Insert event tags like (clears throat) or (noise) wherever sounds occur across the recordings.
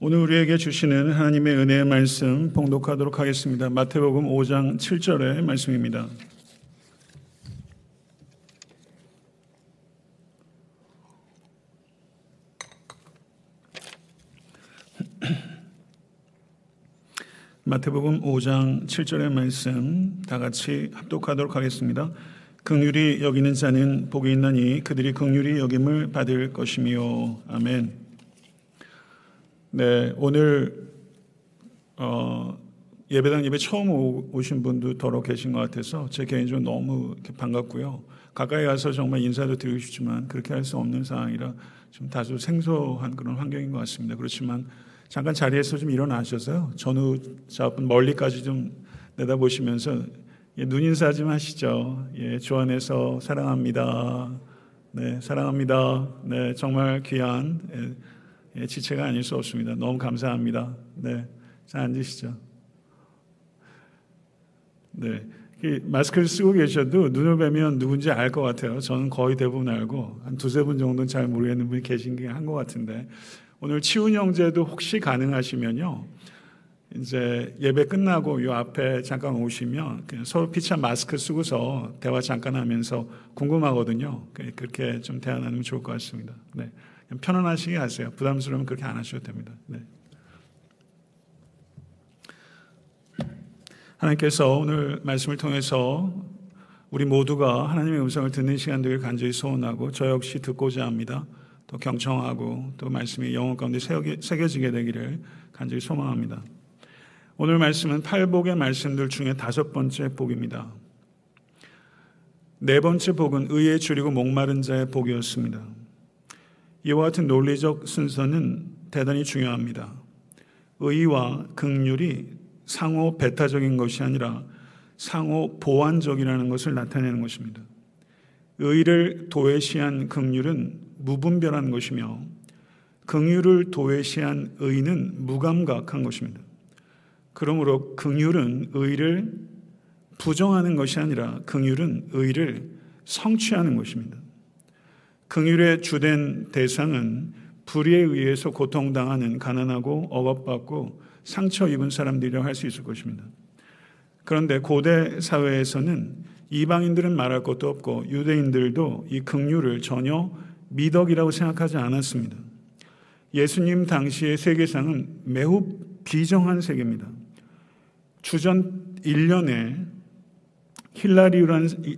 오늘 우리에게 주시는 하나님의 은혜의 말씀 봉독하도록 하겠습니다. 마태복음 5장 7절의 말씀입니다. (clears throat) 마태복음 5장 7절의 말씀 다 같이 합독하도록 하겠습니다. 긍휼히 여기는 자는 복이 있나니 그들이 긍휼히 여김을 받을 것이며 아멘. 네, 오늘 어, 예배당 예배 처음 오신 분도 더러 계신 것 같아서 제 개인적으로 너무 반갑고요. 가까이 가서 정말 인사도 드리고 싶지만 그렇게 할 수 없는 상황이라 좀 다소 생소한 그런 환경인 것 같습니다. 그렇지만 잠깐 자리에서 좀 일어나셔서요. 전후 좌분 멀리까지 좀 내다보시면서 예, 눈인사 좀 하시죠. 예, 주 안에서 사랑합니다. 네, 사랑합니다. 네, 정말 귀한 예, 예, 지체가 아닐 수 없습니다. 너무 감사합니다. 네, 자 앉으시죠. 네, 마스크를 쓰고 계셔도 눈을 뵈면 누군지 알 것 같아요. 저는 거의 대부분 알고 한 두세 분 정도는 잘 모르겠는 분이 계신 게 한 것 같은데 오늘 치훈 형제도 혹시 가능하시면요. 이제 예배 끝나고 요 앞에 잠깐 오시면 서로 피차 마스크 쓰고서 대화 잠깐 하면서 궁금하거든요. 그렇게 좀 대화 나누면 좋을 것 같습니다. 네. 편안하시게 하세요. 부담스러우면 그렇게 안 하셔도 됩니다. 네. 하나님께서 오늘 말씀을 통해서 우리 모두가 하나님의 음성을 듣는 시간 되길 간절히 소원하고 저 역시 듣고자 합니다. 또 경청하고 또 말씀이 영혼 가운데 새겨지게 되기를 간절히 소망합니다. 오늘 말씀은 팔복의 말씀들 중에 다섯 번째 복입니다. 네 번째 복은 의에 줄이고 목마른 자의 복이었습니다. 이와 같은 논리적 순서는 대단히 중요합니다. 의와 극률이 상호 배타적인 것이 아니라 상호 보완적이라는 것을 나타내는 것입니다. 의를 도외시한 극률은 무분별한 것이며 긍휼을 도외시한 의는 무감각한 것입니다. 그러므로 긍휼은 의를 부정하는 것이 아니라 긍휼은 의를 성취하는 것입니다. 긍휼의 주된 대상은 불의에 의해서 고통당하는 가난하고 억압받고 상처 입은 사람들이라고 할 수 있을 것입니다. 그런데 고대 사회에서는 이방인들은 말할 것도 없고 유대인들도 이 긍휼을 전혀 미덕이라고 생각하지 않았습니다. 예수님 당시의 세계상은 매우 비정한 세계입니다. 주전 1년에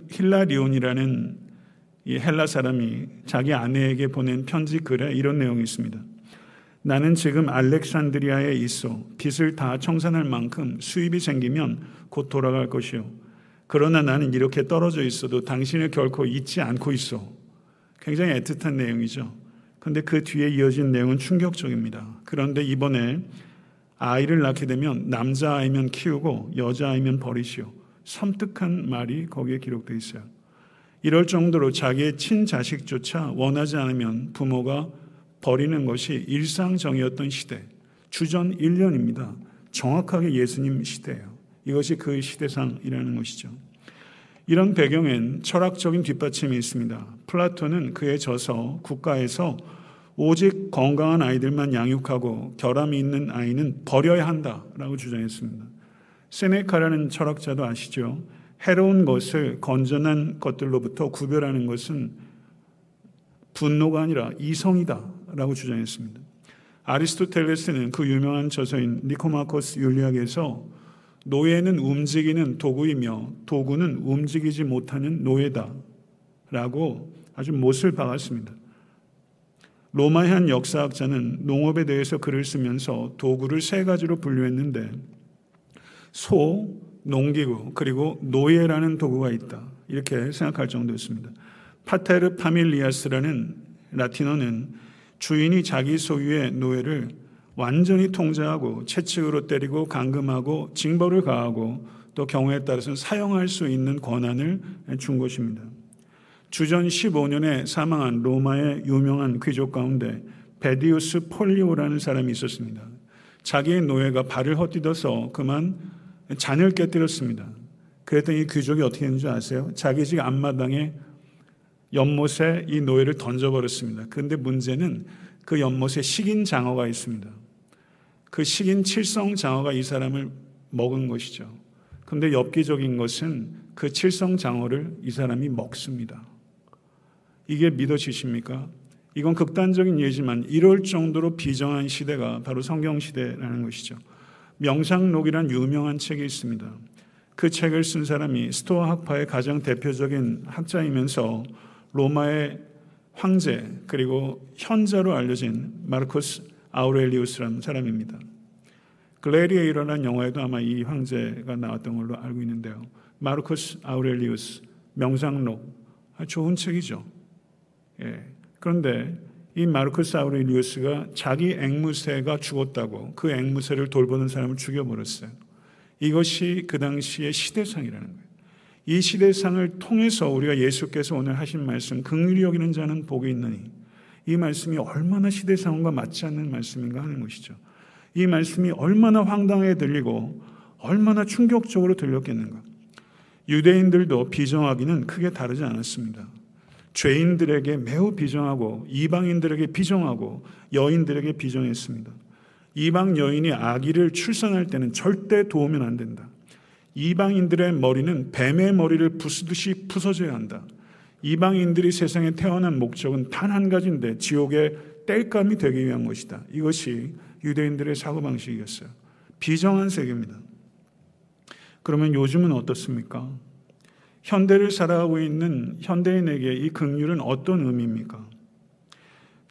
힐라리온이라는 이 헬라 사람이 자기 아내에게 보낸 편지 글에 이런 내용이 있습니다. 나는 지금 알렉산드리아에 있어 빚을 다 청산할 만큼 수입이 생기면 곧 돌아갈 것이요. 그러나 나는 이렇게 떨어져 있어도 당신을 결코 잊지 않고 있어. 굉장히 애틋한 내용이죠. 그런데 그 뒤에 이어진 내용은 충격적입니다. 그런데 이번에 아이를 낳게 되면 남자아이면 키우고 여자아이면 버리시오. 섬뜩한 말이 거기에 기록되어 있어요. 이럴 정도로 자기의 친자식조차 원하지 않으면 부모가 버리는 것이 일상정이었던 시대. 주전 1년입니다. 정확하게 예수님 시대예요. 이것이 그 시대상이라는 것이죠. 이런 배경엔 철학적인 뒷받침이 있습니다. 플라톤은 그에 져서 국가에서 오직 건강한 아이들만 양육하고 결함이 있는 아이는 버려야 한다라고 주장했습니다. 세네카라는 철학자도 아시죠? 해로운 것을 건전한 것들로부터 구별하는 것은 분노가 아니라 이성이다라고 주장했습니다. 아리스토텔레스는 그 유명한 저서인 니코마코스 윤리학에서 노예는 움직이는 도구이며 도구는 움직이지 못하는 노예다. 라고 아주 못을 박았습니다. 로마의 한 역사학자는 농업에 대해서 글을 쓰면서 도구를 세 가지로 분류했는데 소, 농기구, 그리고 노예라는 도구가 있다. 이렇게 생각할 정도였습니다. 파테르 파밀리아스라는 라틴어는 주인이 자기 소유의 노예를 완전히 통제하고 채찍으로 때리고 감금하고 징벌을 가하고 또 경우에 따라서는 사용할 수 있는 권한을 준 것입니다. 주전 15년에 사망한 로마의 유명한 귀족 가운데 베디우스 폴리오라는 사람이 있었습니다. 자기의 노예가 발을 헛디뎌서 그만 잔을 깨뜨렸습니다. 그랬더니 이 귀족이 어떻게 했는지 아세요? 자기 집 앞마당에 연못에 이 노예를 던져버렸습니다. 그런데 문제는 그 연못에 식인 장어가 있습니다. 그 식인 칠성 장어가 이 사람을 먹은 것이죠. 근데 엽기적인 것은 그 칠성 장어를 이 사람이 먹습니다. 이게 믿어지십니까? 이건 극단적인 예지만 이럴 정도로 비정한 시대가 바로 성경 시대라는 것이죠. 명상록이란 유명한 책이 있습니다. 그 책을 쓴 사람이 스토아 학파의 가장 대표적인 학자이면서 로마의 황제 그리고 현자로 알려진 마르코스 아우렐리우스라는 사람입니다. 글래리에이러라는 영화에도 아마 이 황제가 나왔던 걸로 알고 있는데요. 마르코스 아우렐리우스 명상록 좋은 책이죠. 예. 그런데 이 마르코스 아우렐리우스가 자기 앵무새가 죽었다고 그 앵무새를 돌보는 사람을 죽여버렸어요. 이것이 그 당시의 시대상이라는 거예요. 이 시대상을 통해서 우리가 예수께서 오늘 하신 말씀, 긍휼히 여기는 자는 복이 있느니 이 말씀이 얼마나 시대상과 맞지 않는 말씀인가 하는 것이죠. 이 말씀이 얼마나 황당해 들리고 얼마나 충격적으로 들렸겠는가. 유대인들도 비정하기는 크게 다르지 않았습니다. 죄인들에게 매우 비정하고 이방인들에게 비정하고 여인들에게 비정했습니다. 이방 여인이 아기를 출산할 때는 절대 도우면 안 된다. 이방인들의 머리는 뱀의 머리를 부수듯이 부서져야 한다. 이방인들이 세상에 태어난 목적은 단 한 가지인데 지옥의 땔감이 되기 위한 것이다. 이것이 유대인들의 사고방식이었어요. 비정한 세계입니다. 그러면 요즘은 어떻습니까? 현대를 살아가고 있는 현대인에게 이 긍휼은 어떤 의미입니까?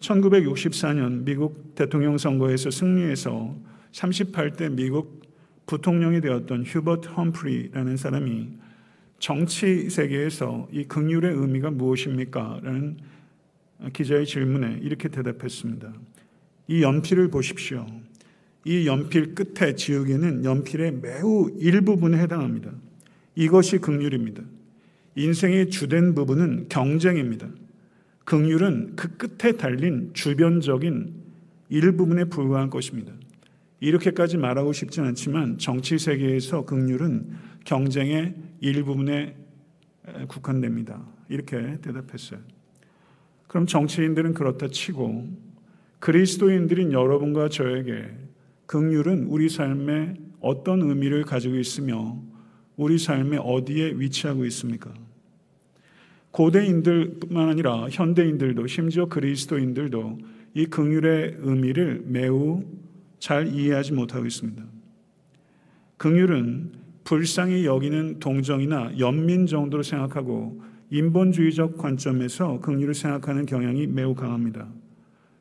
1964년 미국 대통령 선거에서 승리해서 38대 미국 부통령이 되었던 휴버트 험프리라는 사람이 정치 세계에서 이 긍휼의 의미가 무엇입니까? 라는 기자의 질문에 이렇게 대답했습니다. 이 연필을 보십시오. 이 연필 끝에 지우개는 연필의 매우 일부분에 해당합니다. 이것이 극률입니다. 인생의 주된 부분은 경쟁입니다. 극률은 그 끝에 달린 주변적인 일부분에 불과한 것입니다. 이렇게까지 말하고 싶진 않지만 정치 세계에서 극률은 경쟁의 일부분에 국한됩니다. 이렇게 대답했어요. 그럼 정치인들은 그렇다 치고 그리스도인들인 여러분과 저에게 극률은 우리 삶에 어떤 의미를 가지고 있으며 우리 삶에 어디에 위치하고 있습니까? 고대인들뿐만 아니라 현대인들도 심지어 그리스도인들도 이 긍휼의 의미를 매우 잘 이해하지 못하고 있습니다. 긍휼은 불쌍히 여기는 동정이나 연민 정도로 생각하고 인본주의적 관점에서 긍휼을 생각하는 경향이 매우 강합니다.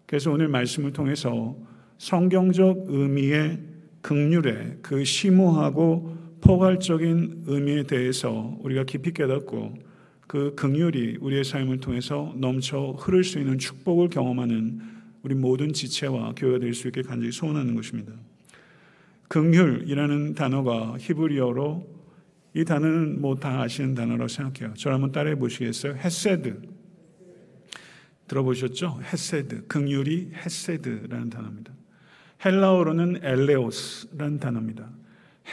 그래서 오늘 말씀을 통해서 성경적 의미의 극률의 그 심오하고 포괄적인 의미에 대해서 우리가 깊이 깨닫고 그 극률이 우리의 삶을 통해서 넘쳐 흐를 수 있는 축복을 경험하는 우리 모든 지체와 교회가 될 수 있게 간절히 소원하는 것입니다. 긍휼이라는 단어가 히브리어로 이 단어는 뭐 다 아시는 단어라고 생각해요. 저를 한번 따라해 보시겠어요? 헤세드. 들어보셨죠? 헤세드, 긍휼이 헤세드라는 단어입니다. 헬라어로는 엘레오스라는 단어입니다.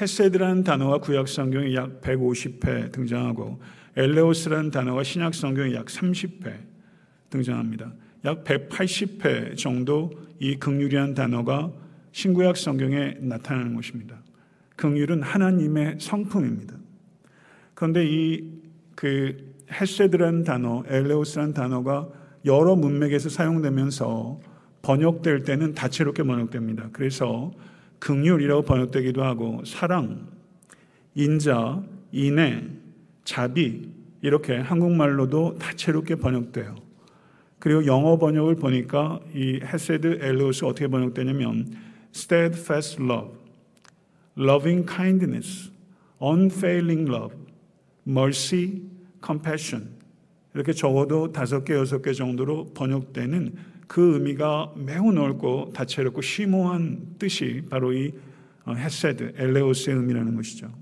헤세드라는 단어가 구약 성경에 약 150회 등장하고 엘레오스라는 단어가 신약 성경에 약 30회 등장합니다. 약 180회 정도 이 긍휼이라는 단어가 신구약 성경에 나타나는 것입니다. 긍휼은 하나님의 성품입니다. 그런데 이 그 헤세드라는 단어, 엘레오스라는 단어가 여러 문맥에서 사용되면서 번역될 때는 다채롭게 번역됩니다. 그래서 극률이라고 번역되기도 하고 사랑, 인자, 인애, 자비 이렇게 한국말로도 다채롭게 번역돼요. 그리고 영어 번역을 보니까 이 헤세드 엘로스 어떻게 번역되냐면 steadfast love, loving kindness, unfailing love, mercy, compassion 이렇게 적어도 다섯 개, 여섯 개 정도로 번역되는 그 의미가 매우 넓고 다채롭고 심오한 뜻이 바로 이 어, 헤세드, 엘레오스의 의미라는 것이죠.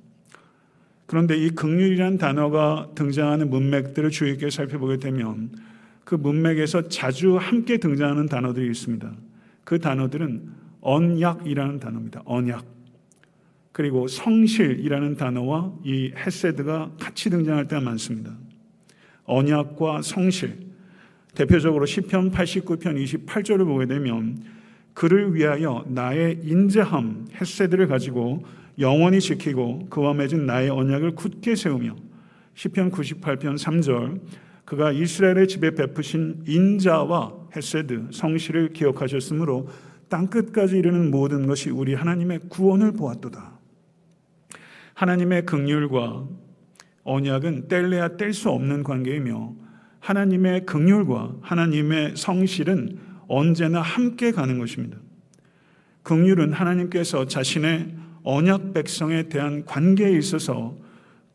그런데 이 극률이라는 단어가 등장하는 문맥들을 주의 깊게 살펴보게 되면 그 문맥에서 자주 함께 등장하는 단어들이 있습니다. 그 단어들은 언약이라는 단어입니다. 언약. 그리고 성실이라는 단어와 이 헤세드가 같이 등장할 때가 많습니다. 언약과 성실. 대표적으로 시편 89편 28절을 보게 되면 그를 위하여 나의 인자함 헤세드를 가지고 영원히 지키고 그와 맺은 나의 언약을 굳게 세우며 시편 98편 3절 그가 이스라엘의 집에 베푸신 인자와 헤세드 성실을 기억하셨으므로 땅 끝까지 이르는 모든 것이 우리 하나님의 구원을 보았도다. 하나님의 극률과 언약은 뗄래야 뗄 수 없는 관계이며 하나님의 극률과 하나님의 성실은 언제나 함께 가는 것입니다. 극률은 하나님께서 자신의 언약 백성에 대한 관계에 있어서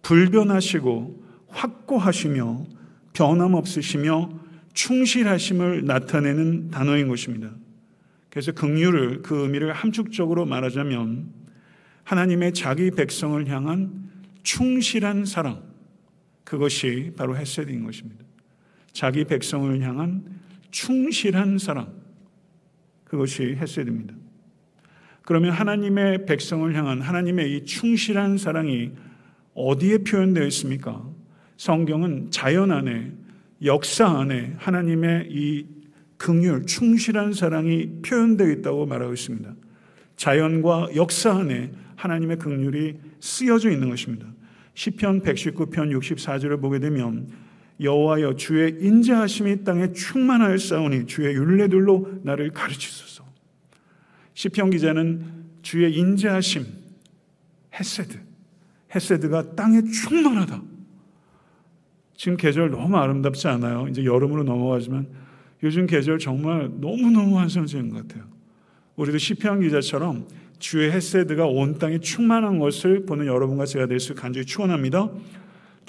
불변하시고 확고하시며 변함없으시며 충실하심을 나타내는 단어인 것입니다. 그래서 극률을 그 의미를 함축적으로 말하자면 하나님의 자기 백성을 향한 충실한 사랑 그것이 바로 헤세드인 것입니다. 자기 백성을 향한 충실한 사랑 그것이 헤세드입니다. 그러면 하나님의 백성을 향한 하나님의 이 충실한 사랑이 어디에 표현되어 있습니까? 성경은 자연 안에 역사 안에 하나님의 이 극률, 충실한 사랑이 표현되어 있다고 말하고 있습니다. 자연과 역사 안에 하나님의 극률이 쓰여져 있는 것입니다. 시편 119편 64절을 보게 되면 여호와여 주의 인자하심이 땅에 충만하였사오니 주의 율례들로 나를 가르치소서. 시편 기자는 주의 인자하심 헤세드 헤세드가 땅에 충만하다. 지금 계절 너무 아름답지 않아요. 이제 여름으로 넘어가지만 요즘 계절 정말 너무너무 환상적인 것 같아요. 우리도 시편 기자처럼 주의 헤세드가 온 땅에 충만한 것을 보는 여러분과 제가 될 수 간절히 축원합니다.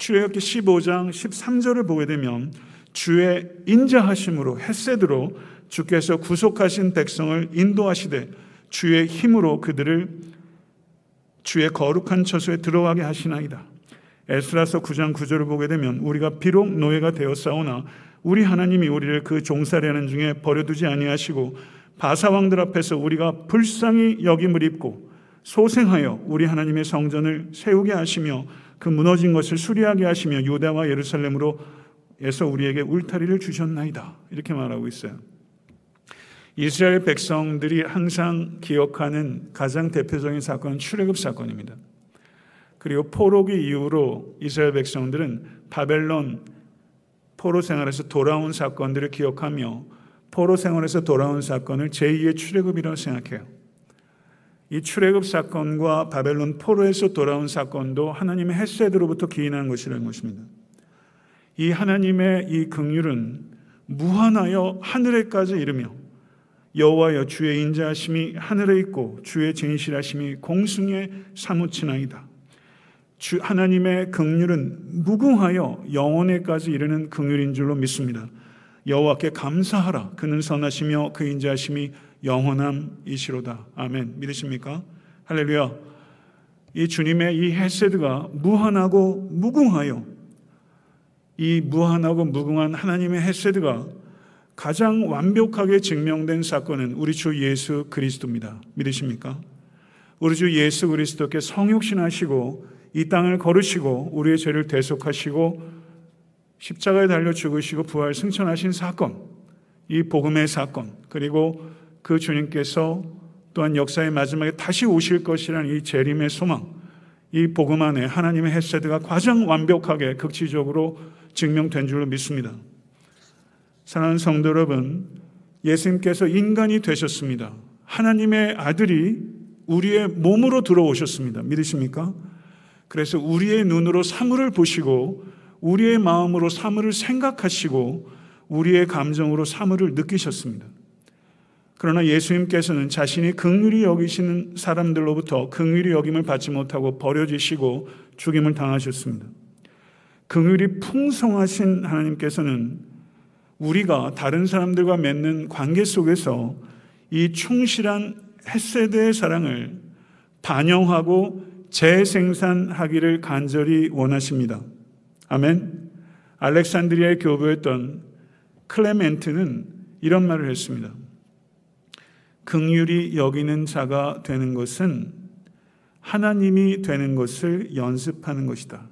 출애굽기 15장 13절을 보게 되면 주의 인자하심으로 헤세드로 주께서 구속하신 백성을 인도하시되 주의 힘으로 그들을 주의 거룩한 처소에 들어가게 하시나이다. 에스라서 9장 9절을 보게 되면 우리가 비록 노예가 되었사오나 우리 하나님이 우리를 그 종살이하는 중에 버려두지 아니하시고 바사왕들 앞에서 우리가 불쌍히 여김을 입고 소생하여 우리 하나님의 성전을 세우게 하시며 그 무너진 것을 수리하게 하시며 유다와 예루살렘으로 에서 우리에게 울타리를 주셨나이다. 이렇게 말하고 있어요. 이스라엘 백성들이 항상 기억하는 가장 대표적인 사건은 출애굽 사건입니다. 그리고 포로기 이후로 이스라엘 백성들은 바벨론 포로 생활에서 돌아온 사건들을 기억하며 포로 생활에서 돌아온 사건을 제2의 출애굽이라고 생각해요. 이 출애굽 사건과 바벨론 포로에서 돌아온 사건도 하나님의 햇세드로부터 기인한 것이라는 것입니다. 이 하나님의 이 긍휼은 무한하여 하늘에까지 이르며 여호와여 주의 인자하심이 하늘에 있고 주의 진실하심이 공중에 사무치나이다. 주 하나님의 긍휼은 무궁하여 영원에까지 이르는 긍휼인 줄로 믿습니다. 여호와께 감사하라. 그는 선하시며 그 인자하심이 영원함이시로다. 아멘. 믿으십니까? 할렐루야. 이 주님의 이 헤세드가 무한하고 무궁하여 이 무한하고 무궁한 하나님의 헤세드가 가장 완벽하게 증명된 사건은 우리 주 예수 그리스도입니다. 믿으십니까? 우리 주 예수 그리스도께 성육신하시고 이 땅을 걸으시고 우리의 죄를 대속하시고 십자가에 달려 죽으시고 부활 승천하신 사건, 이 복음의 사건, 그리고 그 주님께서 또한 역사의 마지막에 다시 오실 것이라는 이 재림의 소망, 이 복음 안에 하나님의 헤세드가 가장 완벽하게 극치적으로 증명된 줄로 믿습니다. 사랑하는 성도 여러분, 예수님께서 인간이 되셨습니다. 하나님의 아들이 우리의 몸으로 들어오셨습니다. 믿으십니까? 그래서 우리의 눈으로 사물을 보시고 우리의 마음으로 사물을 생각하시고 우리의 감정으로 사물을 느끼셨습니다. 그러나 예수님께서는 자신이 극률이 여기시는 사람들로부터 극률이 여김을 받지 못하고 버려지시고 죽임을 당하셨습니다. 극률이 풍성하신 하나님께서는 우리가 다른 사람들과 맺는 관계 속에서 이 충실한 햇세대의 사랑을 반영하고 재생산하기를 간절히 원하십니다. 아멘. 알렉산드리아의 교부였던 클레멘트는 이런 말을 했습니다. 극률이 여기는 자가 되는 것은 하나님이 되는 것을 연습하는 것이다.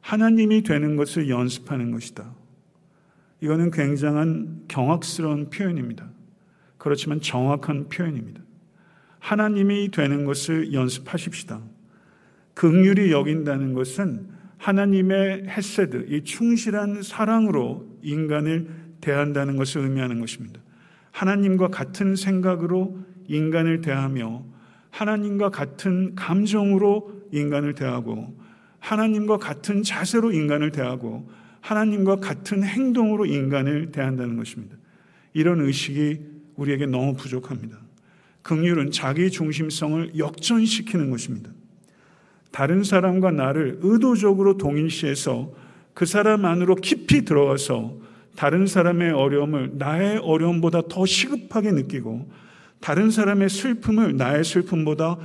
하나님이 되는 것을 연습하는 것이다. 이거는 굉장한 경악스러운 표현입니다. 그렇지만 정확한 표현입니다. 하나님이 되는 것을 연습하십시다. 극률이 여긴다는 것은 하나님의 헤세드, 이 충실한 사랑으로 인간을 대한다는 것을 의미하는 것입니다. 하나님과 같은 생각으로 인간을 대하며 하나님과 같은 감정으로 인간을 대하고 하나님과 같은 자세로 인간을 대하고 하나님과 같은 행동으로 인간을 대한다는 것입니다. 이런 의식이 우리에게 너무 부족합니다. 극률은 자기 중심성을 역전시키는 것입니다. 다른 사람과 나를 의도적으로 동일시해서 그 사람 안으로 깊이 들어가서 다른 사람의 어려움을 나의 어려움보다 더 시급하게 느끼고 다른 사람의 슬픔을 나의 슬픔보다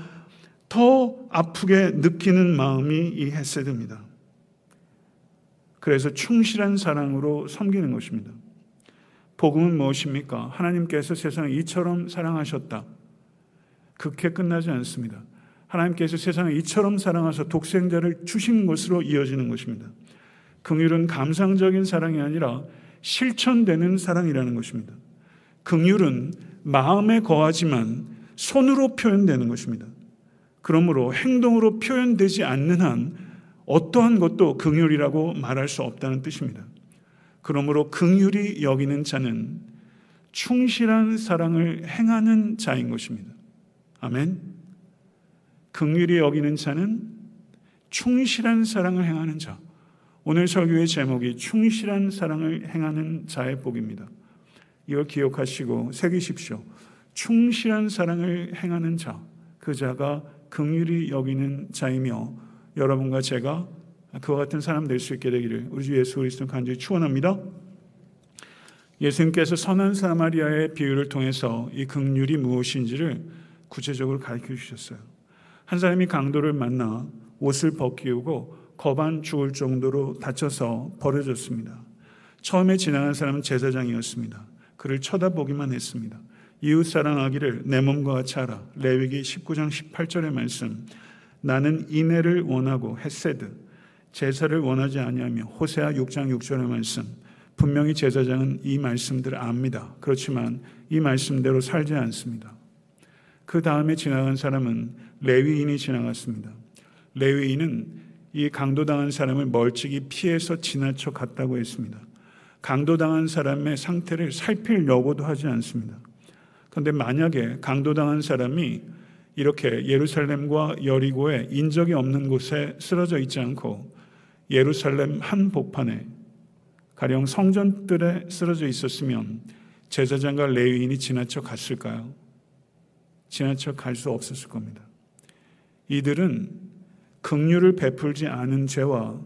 더 아프게 느끼는 마음이 이 헤세드입니다. 그래서 충실한 사랑으로 섬기는 것입니다. 복음은 무엇입니까? 하나님께서 세상을 이처럼 사랑하셨다. 그렇게 끝나지 않습니다. 하나님께서 세상을 이처럼 사랑하사 독생자를 주신 것으로 이어지는 것입니다. 긍휼은 감상적인 사랑이 아니라 실천되는 사랑이라는 것입니다. 긍휼은 마음에 거하지만 손으로 표현되는 것입니다. 그러므로 행동으로 표현되지 않는 한 어떠한 것도 긍휼이라고 말할 수 없다는 뜻입니다. 그러므로 긍휼이 여기는 자는 충실한 사랑을 행하는 자인 것입니다. 아멘. 긍휼이 여기는 자는 충실한 사랑을 행하는 자. 오늘 설교의 제목이 충실한 사랑을 행하는 자의 복입니다. 이걸 기억하시고 새기십시오. 충실한 사랑을 행하는 자, 그 자가 긍휼히 여기는 자이며 여러분과 제가 그와 같은 사람 될 수 있게 되기를 우리 주 예수 그리스도 간절히 축원합니다. 예수님께서 선한 사마리아의 비유를 통해서 이 긍휼이 무엇인지를 구체적으로 가르쳐 주셨어요. 한 사람이 강도를 만나 옷을 벗기우고 거반 죽을 정도로 다쳐서 버려졌습니다. 처음에 지나간 사람은 제사장이었습니다. 그를 쳐다보기만 했습니다. 이웃 사랑하기를 내 몸과 같이 하라. 레위기 19장 18절의 말씀. 나는 인애를 원하고 헤세드 제사를 원하지 아니하며 호세아 6장 6절의 말씀. 분명히 제사장은 이 말씀들을 압니다. 그렇지만 이 말씀대로 살지 않습니다. 그 다음에 지나간 사람은 레위인이 지나갔습니다. 레위인은 이 강도당한 사람을 멀찍이 피해서 지나쳐 갔다고 했습니다. 강도당한 사람의 상태를 살필려고도 하지 않습니다. 그런데 만약에 강도당한 사람이 이렇게 예루살렘과 여리고에 인적이 없는 곳에 쓰러져 있지 않고 예루살렘 한 복판에 가령 성전들에 쓰러져 있었으면 제사장과 레위인이 지나쳐 갔을까요? 지나쳐 갈 수 없었을 겁니다. 이들은 긍휼을 베풀지 않은 죄와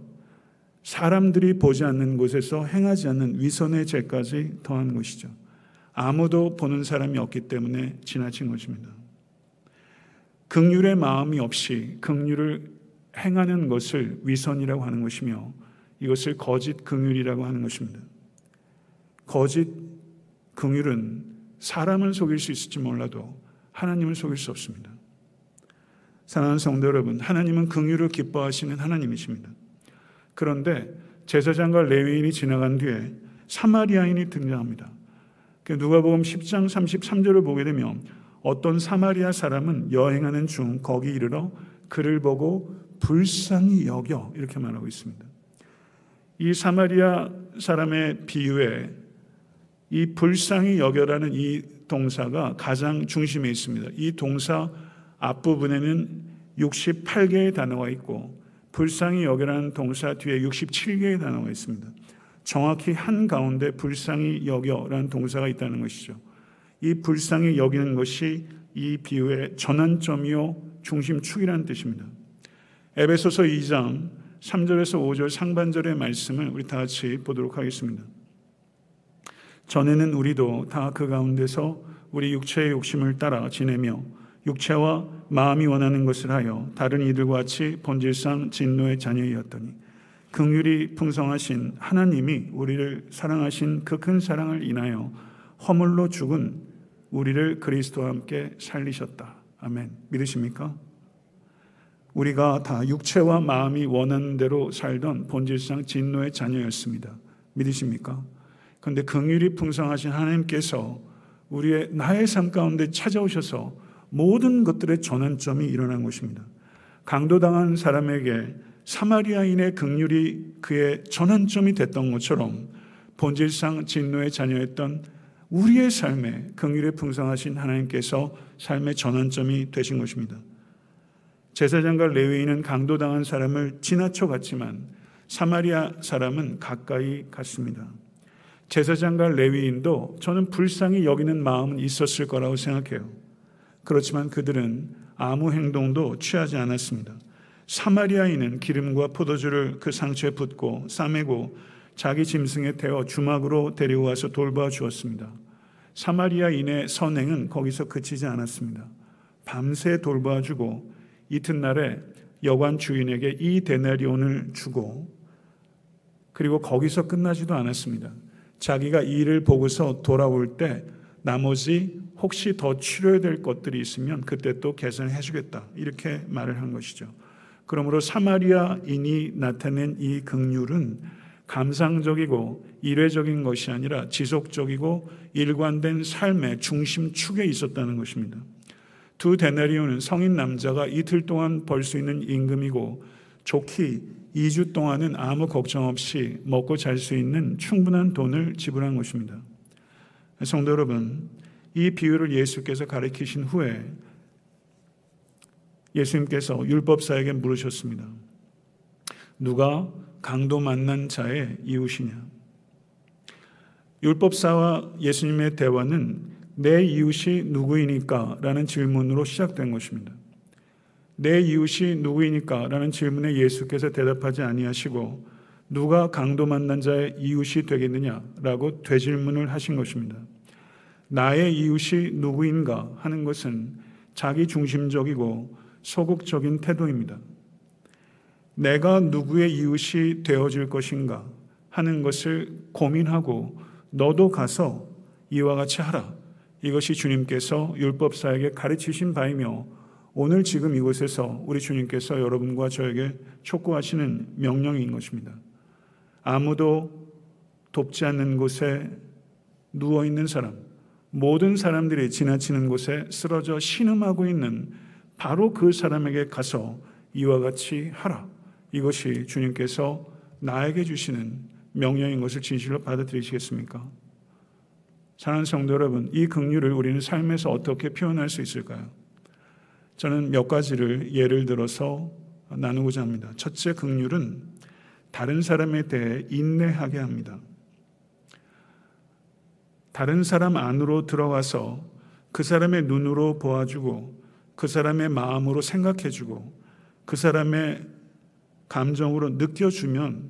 사람들이 보지 않는 곳에서 행하지 않는 위선의 죄까지 더한 것이죠. 아무도 보는 사람이 없기 때문에 지나친 것입니다. 긍휼의 마음이 없이 긍휼을 행하는 것을 위선이라고 하는 것이며 이것을 거짓 긍휼이라고 하는 것입니다. 거짓 긍휼은 사람을 속일 수 있을지 몰라도 하나님을 속일 수 없습니다. 사랑하는 성도 여러분, 하나님은 긍휼을 기뻐하시는 하나님이십니다. 그런데 제사장과 레위인이 지나간 뒤에 사마리아인이 등장합니다. 그 누가복음 10장 33절을 보게 되면 어떤 사마리아 사람은 여행하는 중 거기 이르러 그를 보고 불쌍히 여겨 이렇게 말하고 있습니다. 이 사마리아 사람의 비유에 이 불쌍히 여겨라는 이 동사가 가장 중심에 있습니다. 이 동사 앞부분에는 68개의 단어가 있고 불쌍히 여겨라는 동사 뒤에 67개의 단어가 있습니다. 정확히 한 가운데 불쌍히 여겨라는 동사가 있다는 것이죠. 이 불쌍히 여기는 것이 이 비유의 전환점이요 중심축이라는 뜻입니다. 에베소서 2장 3절에서 5절 상반절의 말씀을 우리 다 같이 보도록 하겠습니다. 전에는 우리도 다 그 가운데서 우리 육체의 욕심을 따라 지내며 육체와 마음이 원하는 것을 하여 다른 이들과 같이 본질상 진노의 자녀이었더니 긍휼이 풍성하신 하나님이 우리를 사랑하신 그 큰 사랑을 인하여 허물로 죽은 우리를 그리스도와 함께 살리셨다. 아멘. 믿으십니까? 우리가 다 육체와 마음이 원하는 대로 살던 본질상 진노의 자녀였습니다. 믿으십니까? 그런데 긍휼이 풍성하신 하나님께서 우리의 나의 삶 가운데 찾아오셔서 모든 것들의 전환점이 일어난 것입니다. 강도당한 사람에게 사마리아인의 극률이 그의 전환점이 됐던 것처럼 본질상 진노의 자녀였던 우리의 삶에 긍휼에 풍성하신 하나님께서 삶의 전환점이 되신 것입니다. 제사장과 레위인은 강도당한 사람을 지나쳐 갔지만 사마리아 사람은 가까이 갔습니다. 제사장과 레위인도 저는 불쌍히 여기는 마음은 있었을 거라고 생각해요. 그렇지만 그들은 아무 행동도 취하지 않았습니다. 사마리아인은 기름과 포도주를 그 상처에 붓고 싸매고 자기 짐승에 태워 주막으로 데리고 와서 돌봐 주었습니다. 사마리아인의 선행은 거기서 그치지 않았습니다. 밤새 돌봐 주고 이튿날에 여관 주인에게 이 데나리온을 주고 그리고 거기서 끝나지도 않았습니다. 자기가 일을 보고서 돌아올 때 나머지 혹시 더 치료해야 될 것들이 있으면 그때 또 개선해 주겠다. 이렇게 말을 한 것이죠. 그러므로 사마리아인이 나타낸 이 극률은 감상적이고 일회적인 것이 아니라 지속적이고 일관된 삶의 중심축에 있었다는 것입니다. 두 데나리온은 성인 남자가 이틀 동안 벌 수 있는 임금이고 좋기 2주 동안은 아무 걱정 없이 먹고 잘 수 있는 충분한 돈을 지불한 것입니다. 성도 여러분, 이 비유를 예수께서 가르치신 후에 예수님께서 율법사에게 물으셨습니다. 누가 강도 만난 자의 이웃이냐? 율법사와 예수님의 대화는 내 이웃이 누구이니까? 라는 질문으로 시작된 것입니다. 내 이웃이 누구이니까? 라는 질문에 예수께서 대답하지 아니하시고 누가 강도 만난 자의 이웃이 되겠느냐? 라고 되질문을 하신 것입니다. 나의 이웃이 누구인가 하는 것은 자기 중심적이고 소극적인 태도입니다. 내가 누구의 이웃이 되어질 것인가 하는 것을 고민하고 너도 가서 이와 같이 하라. 이것이 주님께서 율법사에게 가르치신 바이며 오늘 지금 이곳에서 우리 주님께서 여러분과 저에게 촉구하시는 명령인 것입니다. 아무도 돕지 않는 곳에 누워 있는 사람, 모든 사람들이 지나치는 곳에 쓰러져 신음하고 있는 바로 그 사람에게 가서 이와 같이 하라. 이것이 주님께서 나에게 주시는 명령인 것을 진실로 받아들이시겠습니까? 사랑하는 성도 여러분, 이 긍휼을 우리는 삶에서 어떻게 표현할 수 있을까요? 저는 몇 가지를 예를 들어서 나누고자 합니다. 첫째 긍휼은 다른 사람에 대해 인내하게 합니다. 다른 사람 안으로 들어가서 그 사람의 눈으로 보아주고 그 사람의 마음으로 생각해주고 그 사람의 감정으로 느껴주면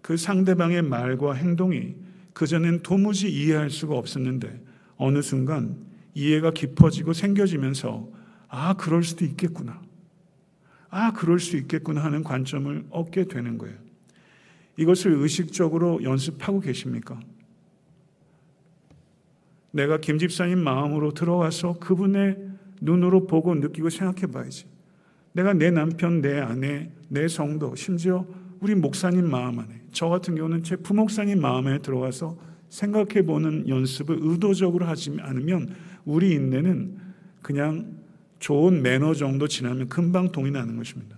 그 상대방의 말과 행동이 그전엔 도무지 이해할 수가 없었는데 어느 순간 이해가 깊어지고 생겨지면서 아, 그럴 수도 있겠구나. 아, 그럴 수 있겠구나 하는 관점을 얻게 되는 거예요. 이것을 의식적으로 연습하고 계십니까? 내가 김 집사님 마음으로 들어가서 그분의 눈으로 보고 느끼고 생각해 봐야지. 내가 내 남편, 내 아내, 내 성도, 심지어 우리 목사님 마음 안에, 저 같은 경우는 제 부목사님 마음에 들어가서 생각해 보는 연습을 의도적으로 하지 않으면 우리 인내는 그냥 좋은 매너 정도 지나면 금방 동이 나는 것입니다.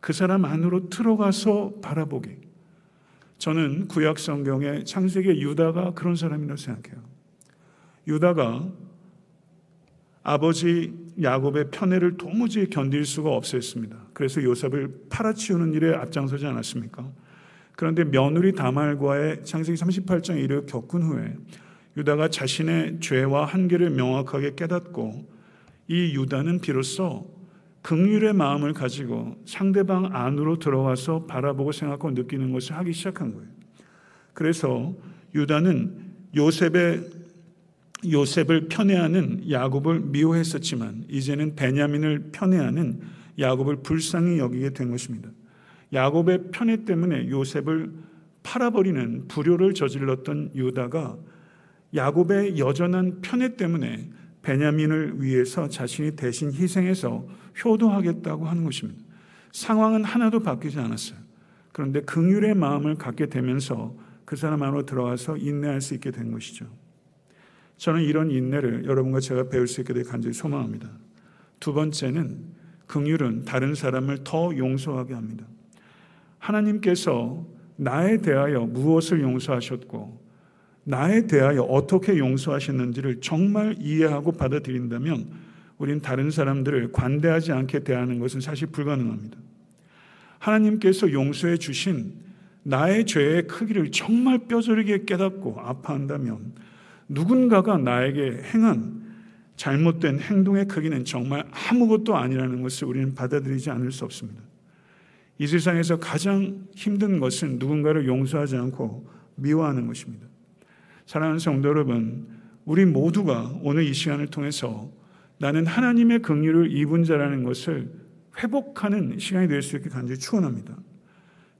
그 사람 안으로 들어가서 바라보기. 저는 구약 성경의 창세기 유다가 그런 사람이라고 생각해요. 유다가 아버지 야곱의 편애를 도무지 견딜 수가 없었습니다. 그래서 요셉을 팔아치우는 일에 앞장서지 않았습니까? 그런데 며느리 다말과의 창세기 38장 일을 겪은 후에 유다가 자신의 죄와 한계를 명확하게 깨닫고 이 유다는 비로소 극률의 마음을 가지고 상대방 안으로 들어와서 바라보고 생각하고 느끼는 것을 하기 시작한 거예요. 그래서 유다는 요셉의 요셉을 편애하는 야곱을 미워했었지만 이제는 베냐민을 편애하는 야곱을 불쌍히 여기게 된 것입니다. 야곱의 편애 때문에 요셉을 팔아버리는 불효를 저질렀던 유다가 야곱의 여전한 편애 때문에 베냐민을 위해서 자신이 대신 희생해서 효도하겠다고 하는 것입니다. 상황은 하나도 바뀌지 않았어요. 그런데 긍휼의 마음을 갖게 되면서 그 사람 안으로 들어가서 인내할 수 있게 된 것이죠. 저는 이런 인내를 여러분과 제가 배울 수 있게 되 간절히 소망합니다. 두 번째는 긍휼은 다른 사람을 더 용서하게 합니다. 하나님께서 나에 대하여 무엇을 용서하셨고 나에 대하여 어떻게 용서하셨는지를 정말 이해하고 받아들인다면 우린 다른 사람들을 관대하지 않게 대하는 것은 사실 불가능합니다. 하나님께서 용서해 주신 나의 죄의 크기를 정말 뼈저리게 깨닫고 아파한다면 누군가가 나에게 행한 잘못된 행동의 크기는 정말 아무것도 아니라는 것을 우리는 받아들이지 않을 수 없습니다. 이 세상에서 가장 힘든 것은 누군가를 용서하지 않고 미워하는 것입니다. 사랑하는 성도 여러분, 우리 모두가 오늘 이 시간을 통해서 나는 하나님의 긍휼을 입은 자라는 것을 회복하는 시간이 될 수 있게 간절히 축원합니다.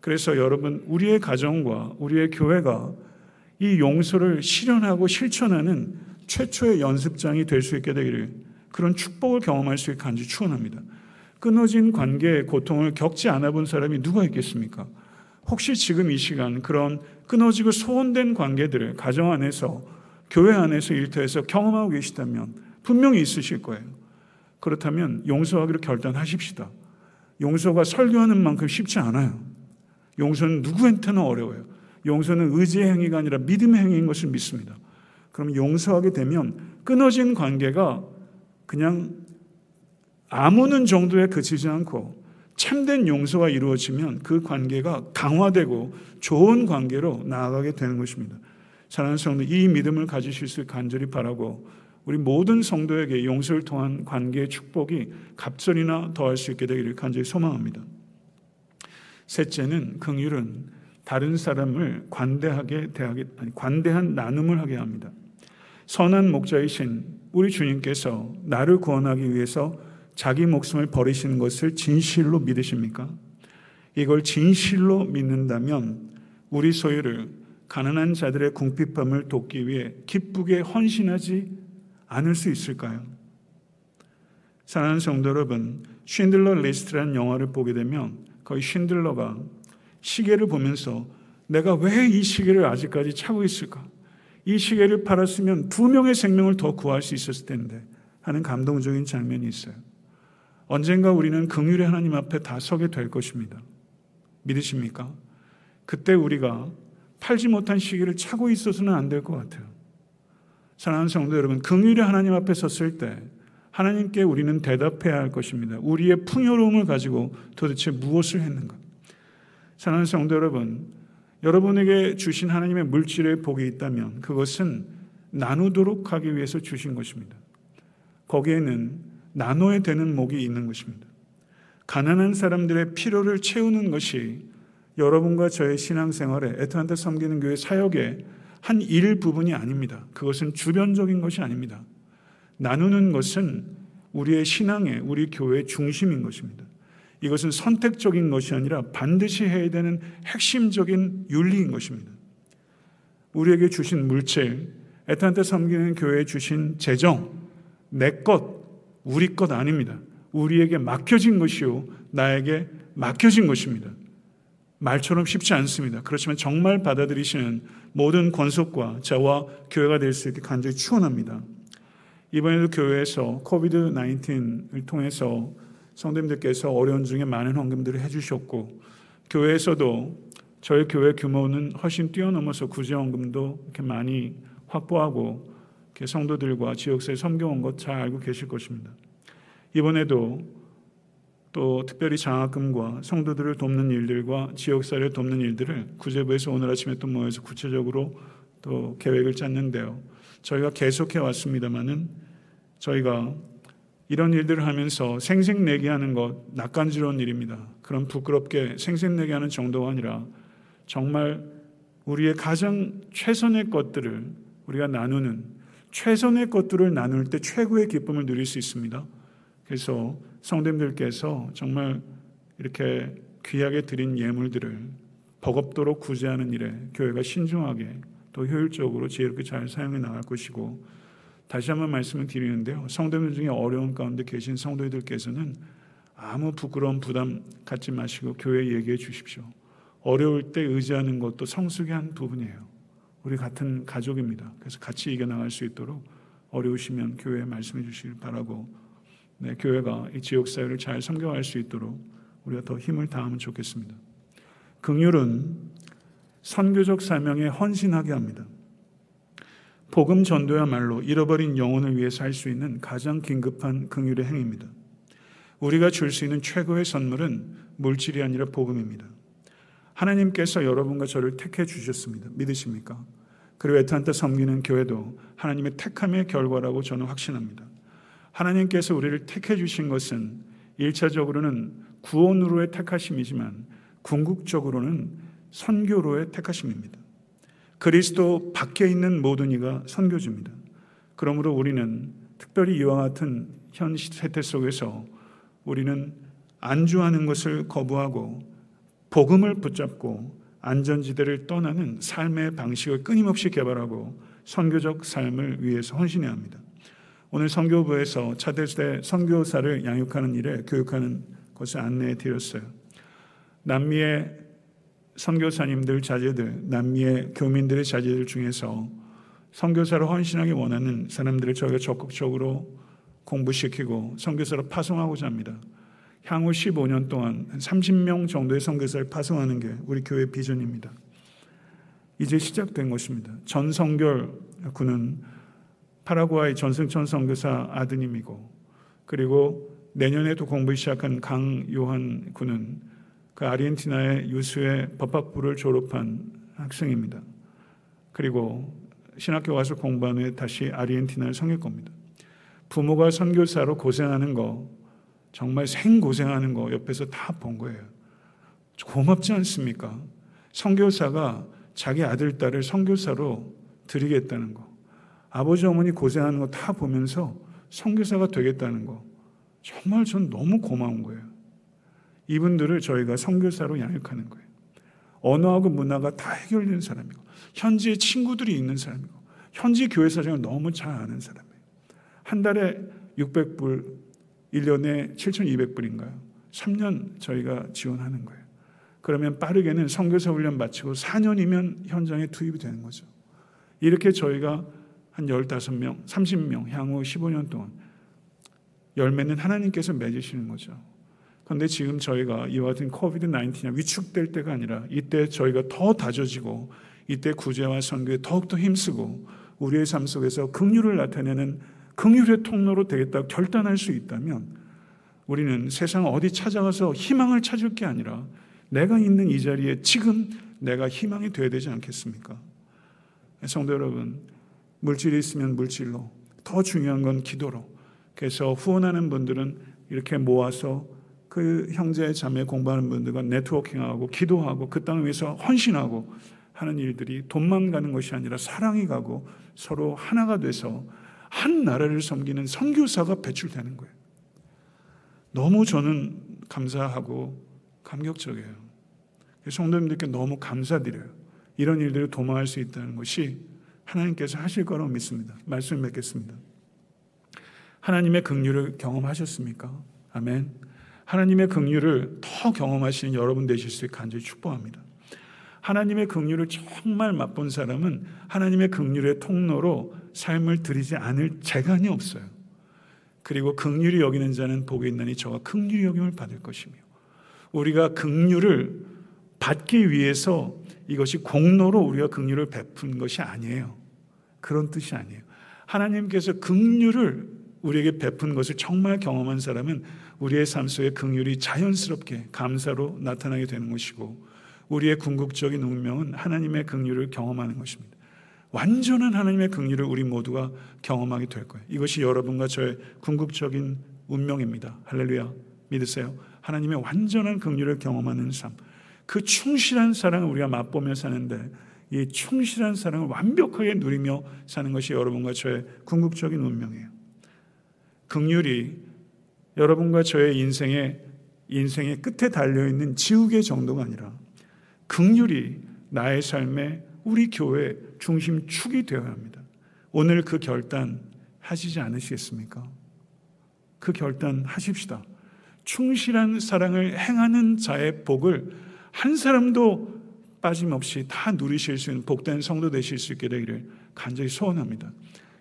그래서 여러분 우리의 가정과 우리의 교회가 이 용서를 실현하고 실천하는 최초의 연습장이 될 수 있게 되기를 그런 축복을 경험할 수 있게 간절히 축원합니다. 끊어진 관계의 고통을 겪지 않아 본 사람이 누가 있겠습니까? 혹시 지금 이 시간 그런 끊어지고 소원된 관계들을 가정 안에서 교회 안에서 일터에서 경험하고 계시다면 분명히 있으실 거예요. 그렇다면 용서하기로 결단하십시다. 용서가 설교하는 만큼 쉽지 않아요. 용서는 누구한테나 어려워요. 용서는 의지의 행위가 아니라 믿음의 행위인 것을 믿습니다. 그럼 용서하게 되면 끊어진 관계가 그냥 아무는 정도에 그치지 않고 참된 용서가 이루어지면 그 관계가 강화되고 좋은 관계로 나아가게 되는 것입니다. 사랑하는 성도, 이 믿음을 가지실 수 간절히 바라고 우리 모든 성도에게 용서를 통한 관계의 축복이 갑절이나 더할 수 있게 되기를 간절히 소망합니다. 셋째는 긍휼은 다른 사람을 관대하게 대하게 아니 관대한 나눔을 하게 합니다. 선한 목자이신 우리 주님께서 나를 구원하기 위해서 자기 목숨을 버리시는 것을 진실로 믿으십니까? 이걸 진실로 믿는다면 우리 소유를 가난한 자들의 궁핍함을 돕기 위해 기쁘게 헌신하지 않을 수 있을까요? 사랑하는 성도 여러분, 쉰들러 리스트라는 영화를 보게 되면 거의 쉰들러가 시계를 보면서 내가 왜 이 시계를 아직까지 차고 있을까? 이 시계를 팔았으면 두 명의 생명을 더 구할 수 있었을 텐데 하는 감동적인 장면이 있어요. 언젠가 우리는 긍휼의 하나님 앞에 다 서게 될 것입니다. 믿으십니까? 그때 우리가 팔지 못한 시계를 차고 있어서는 안 될 것 같아요. 사랑하는 성도 여러분, 긍휼의 하나님 앞에 섰을 때 하나님께 우리는 대답해야 할 것입니다. 우리의 풍요로움을 가지고 도대체 무엇을 했는가? 사랑하는 성도 여러분, 여러분에게 주신 하나님의 물질의 복이 있다면 그것은 나누도록 하기 위해서 주신 것입니다. 거기에는 나눠야 되는 목이 있는 것입니다. 가난한 사람들의 필요를 채우는 것이 여러분과 저의 신앙생활에 애틀란타 섬기는 교회 사역에 한 일부분이 아닙니다. 그것은 주변적인 것이 아닙니다. 나누는 것은 우리의 신앙의, 우리 교회의 중심인 것입니다. 이것은 선택적인 것이 아니라 반드시 해야 되는 핵심적인 윤리인 것입니다. 우리에게 주신 물질, 애탄테 섬기는 교회에 주신 재정, 내 것, 우리 것 아닙니다. 우리에게 맡겨진 것이요, 나에게 맡겨진 것입니다. 말처럼 쉽지 않습니다. 그렇지만 정말 받아들이시는 모든 권속과 저와 교회가 될 수 있게 간절히 추원합니다. 이번에도 교회에서 코비드 19을 통해서 성도님들께서 어려운 중에 많은 헌금들을 해주셨고 교회에서도 저희 교회 규모는 훨씬 뛰어넘어서 구제헌금도 이렇게 많이 확보하고 성도들과 지역사회 섬겨온 것 잘 알고 계실 것입니다. 이번에도 또 특별히 장학금과 성도들을 돕는 일들과 지역사회를 돕는 일들을 구제부에서 오늘 아침에 또 모여서 구체적으로 또 계획을 짰는데요. 저희가 계속해 왔습니다마는 저희가 이런 일들을 하면서 생색내게 하는 것 낯간지러운 일입니다. 그런 부끄럽게 생색내게 하는 정도가 아니라 정말 우리의 가장 최선의 것들을 우리가 나누는 최선의 것들을 나눌 때 최고의 기쁨을 누릴 수 있습니다. 그래서 성도님들께서 정말 이렇게 귀하게 드린 예물들을 버겁도록 구제하는 일에 교회가 신중하게 또 효율적으로 지혜롭게 잘 사용해 나갈 것이고 다시 한번 말씀을 드리는데요. 성도들 중에 어려운 가운데 계신 성도들께서는 아무 부끄러운 부담 갖지 마시고 교회 얘기해 주십시오. 어려울 때 의지하는 것도 성숙의 한 부분이에요. 우리 같은 가족입니다. 그래서 같이 이겨나갈 수 있도록 어려우시면 교회에 말씀해 주시길 바라고 네, 교회가 이 지역 사회를 잘 섬겨갈 수 있도록 우리가 더 힘을 다하면 좋겠습니다. 긍휼은 선교적 사명에 헌신하게 합니다. 복음 전도야말로 잃어버린 영혼을 위해 살수 있는 가장 긴급한 긍휼의 행위입니다. 우리가 줄 수 있는 최고의 선물은 물질이 아니라 복음입니다. 하나님께서 여러분과 저를 택해 주셨습니다. 믿으십니까? 그리고 애타한테 섬기는 교회도 하나님의 택함의 결과라고 저는 확신합니다. 하나님께서 우리를 택해 주신 것은 일차적으로는 구원으로의 택하심이지만 궁극적으로는 선교로의 택하심입니다. 그리스도 밖에 있는 모든 이가 선교주입니다. 그러므로 우리는 특별히 이와 같은 현 세태 속에서 우리는 안주하는 것을 거부하고 복음을 붙잡고 안전지대를 떠나는 삶의 방식을 끊임없이 개발하고 선교적 삶을 위해서 헌신해야 합니다. 오늘 선교부에서 차대시대 선교사를 양육하는 일에 교육하는 것을 안내해 드렸어요. 남미의 선교사님들 자제들, 남미의 교민들의 자제들 중에서 선교사로 헌신하기 원하는 사람들을 저희가 적극적으로 공부시키고 선교사로 파송하고자 합니다. 향후 15년 동안 30명 정도의 선교사를 파송하는 게 우리 교회 비전입니다. 이제 시작된 것입니다. 전 성결 군은 파라과이 전승천 선교사 아드님이고 그리고 내년에도 공부 시작한 강요한 군은 그 아르헨티나의 유수의 법학부를 졸업한 학생입니다. 그리고 신학교 와서 공부한 후에 다시 아르헨티나를 성일 겁니다. 부모가 선교사로 고생하는 거 정말 생고생하는 거 옆에서 다 본 거예요. 고맙지 않습니까? 선교사가 자기 아들, 딸을 선교사로 드리겠다는 거. 아버지, 어머니 고생하는 거 다 보면서 선교사가 되겠다는 거. 정말 전 너무 고마운 거예요. 이분들을 저희가 선교사로 양육하는 거예요. 언어하고 문화가 다 해결되는 사람이고 현지에 친구들이 있는 사람이고 현지 교회 사정을 너무 잘 아는 사람이에요. 한 달에 600불, 1년에 7,200불인가요? 3년 저희가 지원하는 거예요. 그러면 빠르게는 선교사 훈련 마치고 4년이면 현장에 투입이 되는 거죠. 이렇게 저희가 한 15명, 30명, 향후 15년 동안 열매는 하나님께서 맺으시는 거죠. 그런데 지금 저희가 이와 같은 코비드 19이 위축될 때가 아니라 이때 저희가 더 다져지고 이때 구제와 선교에 더욱더 힘쓰고 우리의 삶 속에서 긍휼을 나타내는 긍휼의 통로로 되겠다 결단할 수 있다면 우리는 세상 어디 찾아가서 희망을 찾을 게 아니라 내가 있는 이 자리에 지금 내가 희망이 되어야 되지 않겠습니까? 성도 여러분, 물질이 있으면 물질로, 더 중요한 건 기도로. 그래서 후원하는 분들은 이렇게 모아서 그 형제 자매 공부하는 분들과 네트워킹하고 기도하고 그 땅을 위해서 헌신하고 하는 일들이 돈만 가는 것이 아니라 사랑이 가고 서로 하나가 돼서 한 나라를 섬기는 선교사가 배출되는 거예요. 너무 저는 감사하고 감격적이에요. 성도님들께 너무 감사드려요. 이런 일들을 도모할 수 있다는 것이 하나님께서 하실 거라고 믿습니다. 말씀 맺겠습니다. 하나님의 긍휼을 경험하셨습니까? 아멘. 하나님의 긍휼을 더 경험하시는 여러분 되실 수 있게 간절히 축복합니다. 하나님의 긍휼을 정말 맛본 사람은 하나님의 긍휼의 통로로 삶을 드리지 않을 재간이 없어요. 그리고 긍휼히 여기는 자는 복이 있나니 저가 긍휼히 여김을 받을 것이며 우리가 긍휼을 받기 위해서 이것이 공로로 우리가 긍휼을 베푼 것이 아니에요. 그런 뜻이 아니에요. 하나님께서 긍휼을 우리에게 베푼 것을 정말 경험한 사람은 우리의 삶 속에 긍휼이 자연스럽게 감사로 나타나게 되는 것이고 우리의 궁극적인 운명은 하나님의 긍휼을 경험하는 것입니다. 완전한 하나님의 긍휼을 우리 모두가 경험하게 될 거예요. 이것이 여러분과 저의 궁극적인 운명입니다. 할렐루야. 믿으세요? 하나님의 완전한 긍휼을 경험하는 삶. 그 충실한 사랑을 우리가 맛보며 사는데 이 충실한 사랑을 완벽하게 누리며 사는 것이 여러분과 저의 궁극적인 운명이에요. 긍휼이 여러분과 저의 인생의 인생의 끝에 달려 있는 지우개 정도가 아니라 극률이 나의 삶의 우리 교회 중심 축이 되어야 합니다. 오늘 그 결단 하시지 않으시겠습니까? 그 결단 하십시다. 충실한 사랑을 행하는 자의 복을 한 사람도 빠짐없이 다 누리실 수 있는 복된 성도 되실 수 있게 되기를 간절히 소원합니다.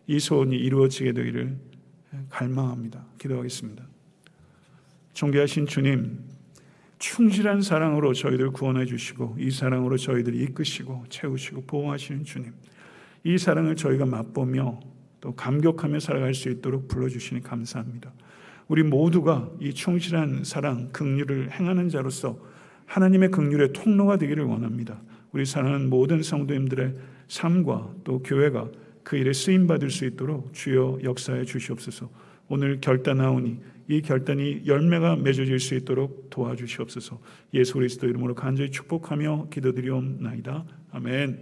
이 소원이 이루어지게 되기를 갈망합니다. 기도하겠습니다. 존귀하신 주님, 충실한 사랑으로 저희들 구원해 주시고 이 사랑으로 저희들 이끄시고 채우시고 보호하시는 주님. 이 사랑을 저희가 맛보며 또 감격하며 살아갈 수 있도록 불러 주시니 감사합니다. 우리 모두가 이 충실한 사랑, 긍휼을 행하는 자로서 하나님의 긍휼의 통로가 되기를 원합니다. 우리 사랑하는 모든 성도님들의 삶과 또 교회가 그 일에 쓰임 받을 수 있도록 주여 역사해 주시옵소서. 오늘 결단하오니 이 결단이 열매가 맺어질 수 있도록 도와주시옵소서. 예수 그리스도 이름으로 간절히 축복하며 기도드리옵나이다. 아멘.